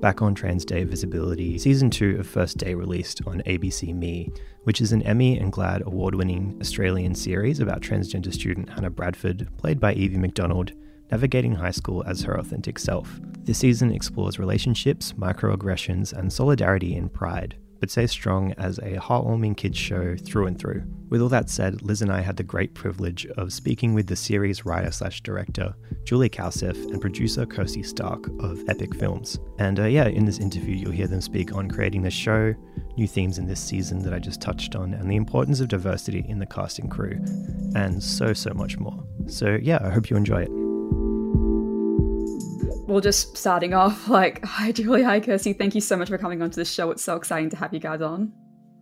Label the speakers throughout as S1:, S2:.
S1: Back on Trans Day Visibility, Season 2 of First Day released on ABC Me, which is an Emmy and GLAAD award winning Australian series about transgender student Hannah Bradford, played by Evie Macdonald, navigating high school as her authentic self. This season explores relationships, microaggressions, and solidarity in pride, but stays strong as a heartwarming kids show through and through. With all that said, Liz and I had the great privilege of speaking with the series writer slash director, Julie Kalceff, and producer Kirsty Stark of Epic Films. And uh, yeah, in this interview, you'll hear them speak on creating the show, new themes in this season that I just touched on, and the importance of diversity in the casting crew, and so, so much more. So yeah, I hope you enjoy it
S2: well, just starting off, like, hi, Julie, hi, Kirsty. Thank you so much for coming onto the show. It's so exciting to have you guys on.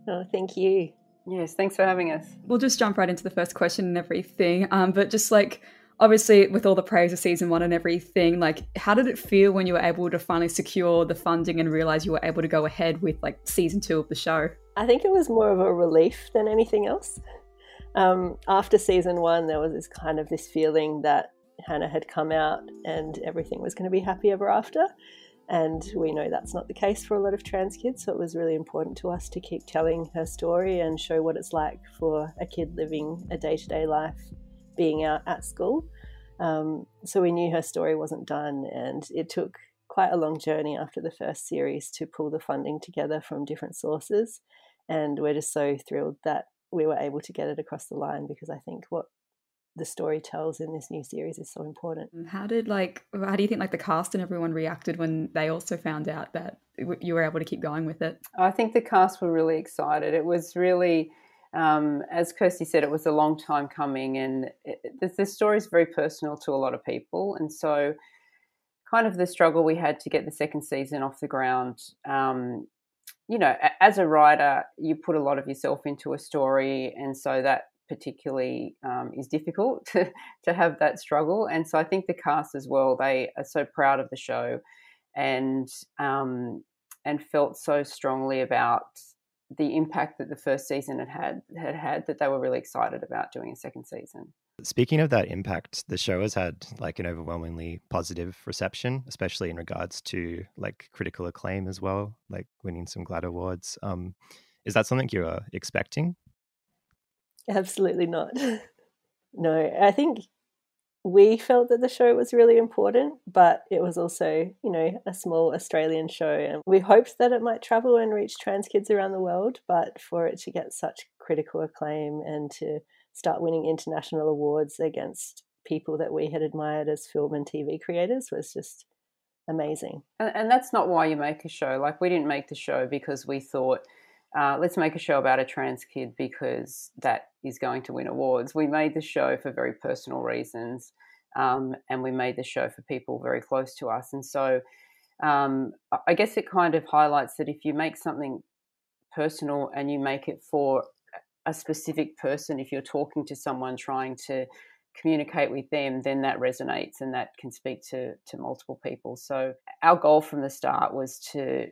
S3: Oh, thank you.
S4: Yes, thanks for having us.
S2: We'll just jump right into the first question and everything. Um, but just like, obviously, with all the praise of season one and everything, like, how did it feel when you were able to finally secure the funding and realize you were able to go ahead with like season two of the show?
S3: I think it was more of a relief than anything else. Um, after season one, there was this kind of this feeling that Hannah had come out and everything was going to be happy ever after. And we know that's not the case for a lot of trans kids, so it was really important to us to keep telling her story and show what it's like for a kid living a day to day life being out at school. Um, so we knew her story wasn't done, and it took quite a long journey after the first series to pull the funding together from different sources. And we're just so thrilled that we were able to get it across the line because I think what the story tells in this new series is so important.
S2: How did like how do you think like the cast and everyone reacted when they also found out that you were able to keep going with it?
S4: I think the cast were really excited. It was really um, as Kirsty said, it was a long time coming, and it, this story is very personal to a lot of people, and so kind of the struggle we had to get the second season off the ground. Um, you know, as a writer, you put a lot of yourself into a story, and so that particularly um, is difficult to, to have that struggle. And so I think the cast as well, they are so proud of the show and um, and felt so strongly about the impact that the first season had had had had that they were really excited about doing a second season.
S1: Speaking of that impact, the show has had like an overwhelmingly positive reception, especially in regards to like critical acclaim as well, like winning some GLAAD awards. Um, is that something you are expecting?
S3: Absolutely not. no, I think we felt that the show was really important, but it was also, you know, a small Australian show. And we hoped that it might travel and reach trans kids around the world, but for it to get such critical acclaim and to start winning international awards against people that we had admired as film and TV creators was just amazing.
S4: And, and that's not why you make a show. Like, we didn't make the show because we thought, uh, let's make a show about a trans kid because that is going to win awards. We made the show for very personal reasons, um, and we made the show for people very close to us. And so, um, I guess it kind of highlights that if you make something personal and you make it for a specific person, if you're talking to someone trying to communicate with them, then that resonates and that can speak to to multiple people. So our goal from the start was to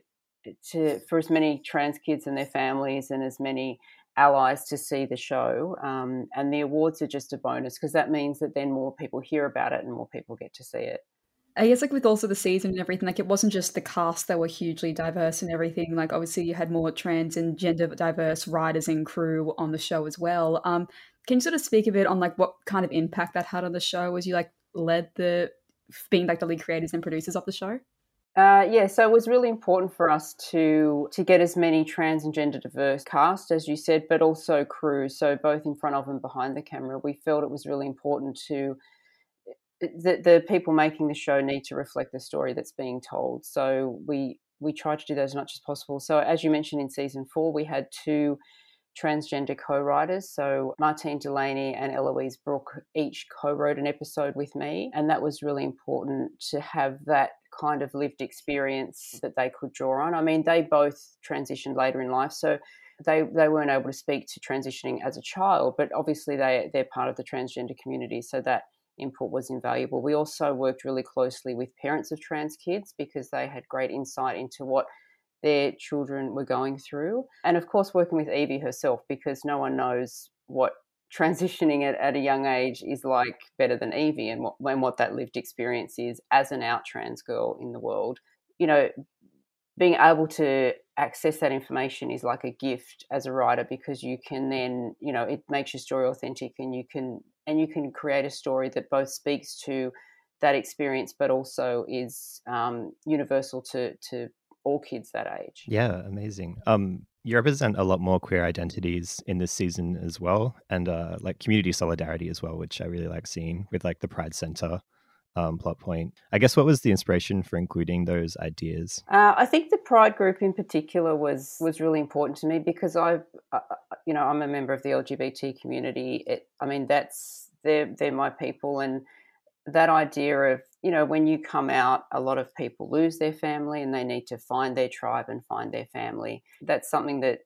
S4: to for as many trans kids and their families and as many allies to see the show. Um, and the awards are just a bonus because that means that then more people hear about it and more people get to see it.
S2: I guess like with also the season and everything, like it wasn't just the cast that were hugely diverse and everything. Like obviously you had more trans and gender diverse writers and crew on the show as well. Um, can you sort of speak a bit on like what kind of impact that had on the show as you like led the being like the lead creators and producers of the show?
S4: Uh, yeah, so it was really important for us to to get as many trans and gender diverse cast, as you said, but also crew. So both in front of and behind the camera, we felt it was really important to the, the people making the show need to reflect the story that's being told. So we we tried to do that as much as possible. So as you mentioned in season four, we had two transgender co-writers. So Martine Delaney and Eloise Brook each co-wrote an episode with me, and that was really important to have that kind of lived experience that they could draw on. I mean, they both transitioned later in life, so they they weren't able to speak to transitioning as a child, but obviously they they're part of the transgender community, so that input was invaluable. We also worked really closely with parents of trans kids because they had great insight into what their children were going through. And of course, working with Evie herself because no one knows what transitioning at, at a young age is like better than Evie and what, and what that lived experience is as an out trans girl in the world. You know, being able to access that information is like a gift as a writer because you can then you know it makes your story authentic and you can and you can create a story that both speaks to that experience but also is um, universal to to all kids that age
S1: yeah amazing um you represent a lot more queer identities in this season as well and uh like community solidarity as well which i really like seeing with like the pride center um, plot point. I guess what was the inspiration for including those ideas?
S4: Uh, I think the Pride group in particular was was really important to me because I've, uh, uh you know, I'm a member of the LGBT community. It, I mean, that's they're they're my people, and that idea of you know when you come out, a lot of people lose their family and they need to find their tribe and find their family. That's something that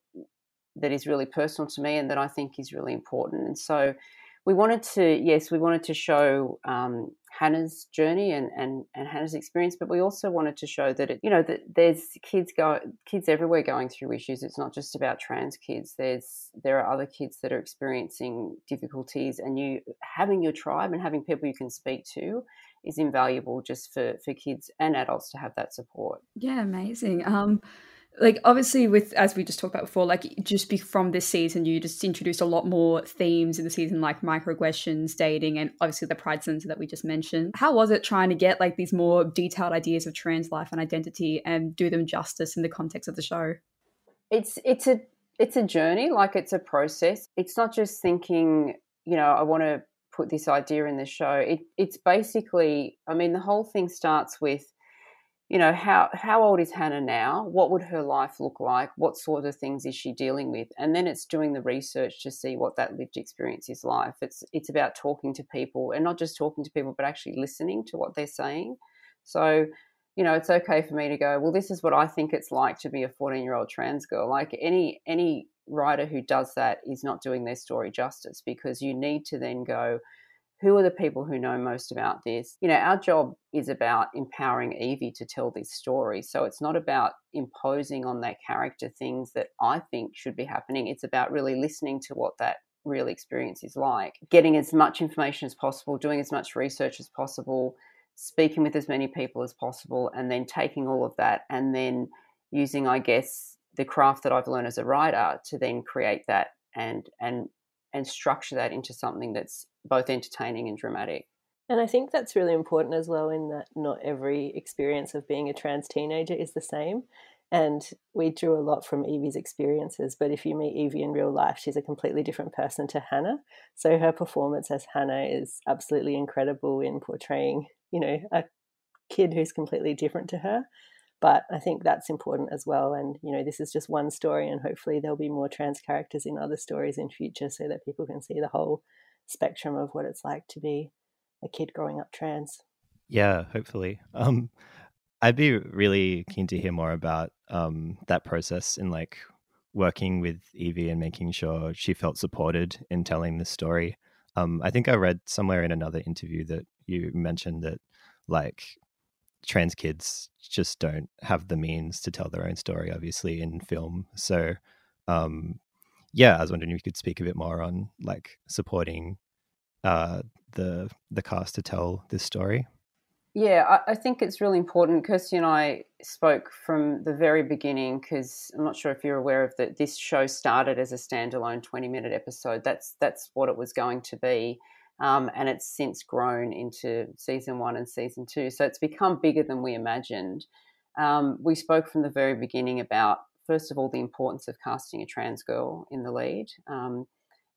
S4: that is really personal to me and that I think is really important. And so we wanted to, yes, we wanted to show um, Hannah's journey and, and, and Hannah's experience, but we also wanted to show that it, you know, that there's kids go kids everywhere going through issues. It's not just about trans kids. There's there are other kids that are experiencing difficulties, and you having your tribe and having people you can speak to is invaluable just for for kids and adults to have that support.
S2: Yeah, amazing. Um, like obviously with as we just talked about before like just be from this season you just introduced a lot more themes in the season like microaggressions dating and obviously the pride center that we just mentioned how was it trying to get like these more detailed ideas of trans life and identity and do them justice in the context of the show
S4: it's it's a it's a journey like it's a process it's not just thinking you know i want to put this idea in the show it, it's basically i mean the whole thing starts with you know how how old is hannah now? What would her life look like? What sort of things is she dealing with? And then it's doing the research to see what that lived experience is like. It's it's about talking to people and not just talking to people but actually listening to what they're saying. So you know it's okay for me to go well this is what i think it's like to be a 14 year old trans girl. Like any any writer who does that is not doing their story justice because you need to then go who are the people who know most about this? You know, our job is about empowering Evie to tell this story. So it's not about imposing on that character things that I think should be happening. It's about really listening to what that real experience is like, getting as much information as possible, doing as much research as possible, speaking with as many people as possible, and then taking all of that and then using, I guess, the craft that I've learned as a writer to then create that and and and structure that into something that's both entertaining and dramatic.
S3: And I think that's really important as well, in that not every experience of being a trans teenager is the same. And we drew a lot from Evie's experiences, but if you meet Evie in real life, she's a completely different person to Hannah. So her performance as Hannah is absolutely incredible in portraying, you know, a kid who's completely different to her. But I think that's important as well. And, you know, this is just one story, and hopefully there'll be more trans characters in other stories in future so that people can see the whole spectrum of what it's like to be a kid growing up trans.
S1: Yeah, hopefully. Um, I'd be really keen to hear more about um, that process in like working with Evie and making sure she felt supported in telling this story. Um, I think I read somewhere in another interview that you mentioned that like trans kids just don't have the means to tell their own story, obviously, in film. So, um, yeah, I was wondering if you could speak a bit more on like supporting uh, the the cast to tell this story.
S4: Yeah, I, I think it's really important. Kirsty and I spoke from the very beginning because I'm not sure if you're aware of that. This show started as a standalone 20 minute episode. That's that's what it was going to be. Um, and it's since grown into season one and season two. So it's become bigger than we imagined. Um, we spoke from the very beginning about, first of all, the importance of casting a trans girl in the lead. Um,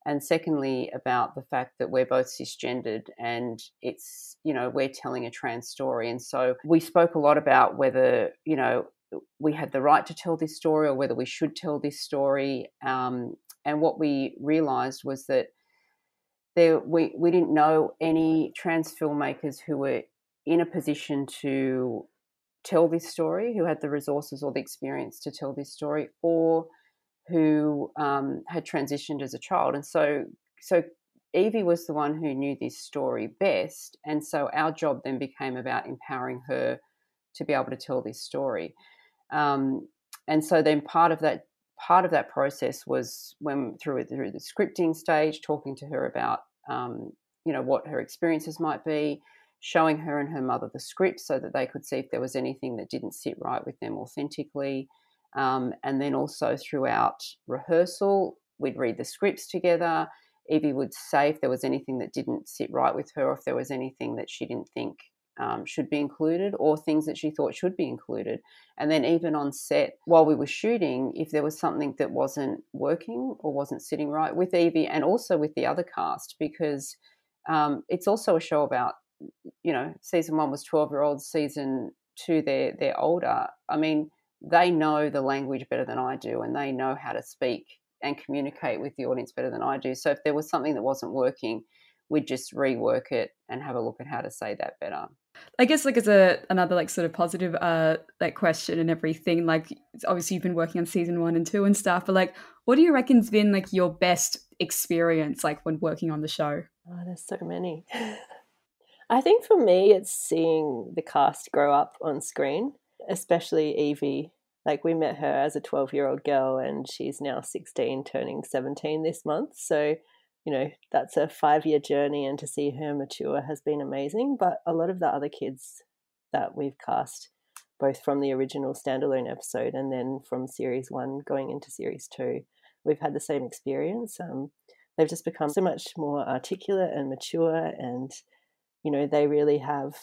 S4: and secondly, about the fact that we're both cisgendered and it's, you know, we're telling a trans story. And so we spoke a lot about whether, you know, we had the right to tell this story or whether we should tell this story. Um, and what we realized was that there we, we didn't know any trans filmmakers who were in a position to tell this story, who had the resources or the experience to tell this story, or who um, had transitioned as a child. And so, so Evie was the one who knew this story best, and so our job then became about empowering her to be able to tell this story. Um, and so then part of that part of that process was when through through the scripting stage, talking to her about um, you know what her experiences might be, showing her and her mother the script so that they could see if there was anything that didn't sit right with them authentically. Um, and then also throughout rehearsal, we'd read the scripts together. Evie would say if there was anything that didn't sit right with her, or if there was anything that she didn't think um, should be included, or things that she thought should be included. And then, even on set, while we were shooting, if there was something that wasn't working or wasn't sitting right with Evie and also with the other cast, because um, it's also a show about, you know, season one was 12 year olds, season two, they're, they're older. I mean, they know the language better than I do and they know how to speak and communicate with the audience better than I do. So if there was something that wasn't working, we'd just rework it and have a look at how to say that better.
S2: I guess like as a another like sort of positive uh like question and everything, like obviously you've been working on season one and two and stuff, but like what do you reckon's been like your best experience like when working on the show?
S3: Oh, there's so many. I think for me it's seeing the cast grow up on screen, especially Evie like we met her as a 12 year old girl and she's now 16 turning 17 this month so you know that's a five year journey and to see her mature has been amazing but a lot of the other kids that we've cast both from the original standalone episode and then from series one going into series two we've had the same experience um, they've just become so much more articulate and mature and you know they really have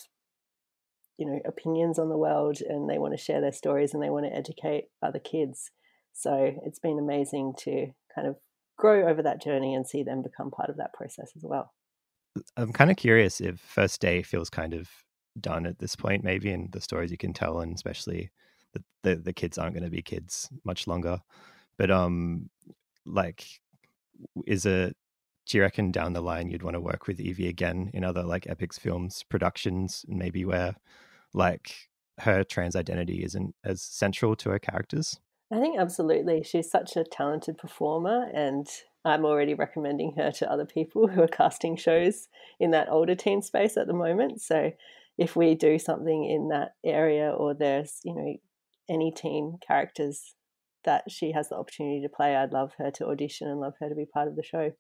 S3: you know opinions on the world and they want to share their stories and they want to educate other kids. So it's been amazing to kind of grow over that journey and see them become part of that process as well
S1: i'm kind of curious if first day feels kind of done at this point maybe in the stories you can tell and especially the the, the kids aren't going to be kids much longer but um like is it do you reckon down the line you'd want to work with Evie again in other like Epics Films productions, maybe where like her trans identity isn't as central to her characters?
S3: I think absolutely. She's such a talented performer, and I'm already recommending her to other people who are casting shows in that older teen space at the moment. So, if we do something in that area, or there's, you know, any teen characters that she has the opportunity to play, I'd love her to audition and love her to be part of the show.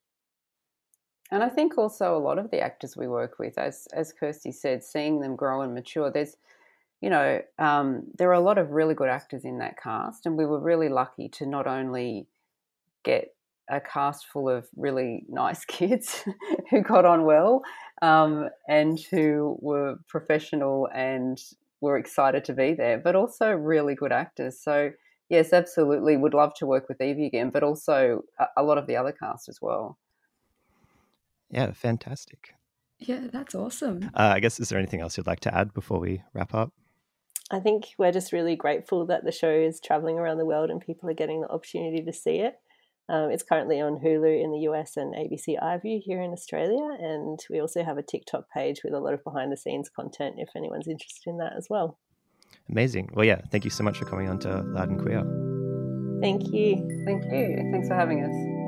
S4: And I think also a lot of the actors we work with, as as Kirsty said, seeing them grow and mature. There's, you know, um, there are a lot of really good actors in that cast, and we were really lucky to not only get a cast full of really nice kids who got on well um, and who were professional and were excited to be there, but also really good actors. So yes, absolutely, would love to work with Evie again, but also a, a lot of the other cast as well.
S1: Yeah, fantastic.
S2: Yeah, that's awesome.
S1: Uh, I guess, is there anything else you'd like to add before we wrap up?
S3: I think we're just really grateful that the show is traveling around the world and people are getting the opportunity to see it. Um, it's currently on Hulu in the US and ABC iView here in Australia. And we also have a TikTok page with a lot of behind the scenes content if anyone's interested in that as well.
S1: Amazing. Well, yeah, thank you so much for coming on to Loud and Queer.
S3: Thank you.
S4: Thank you. Thanks for having us.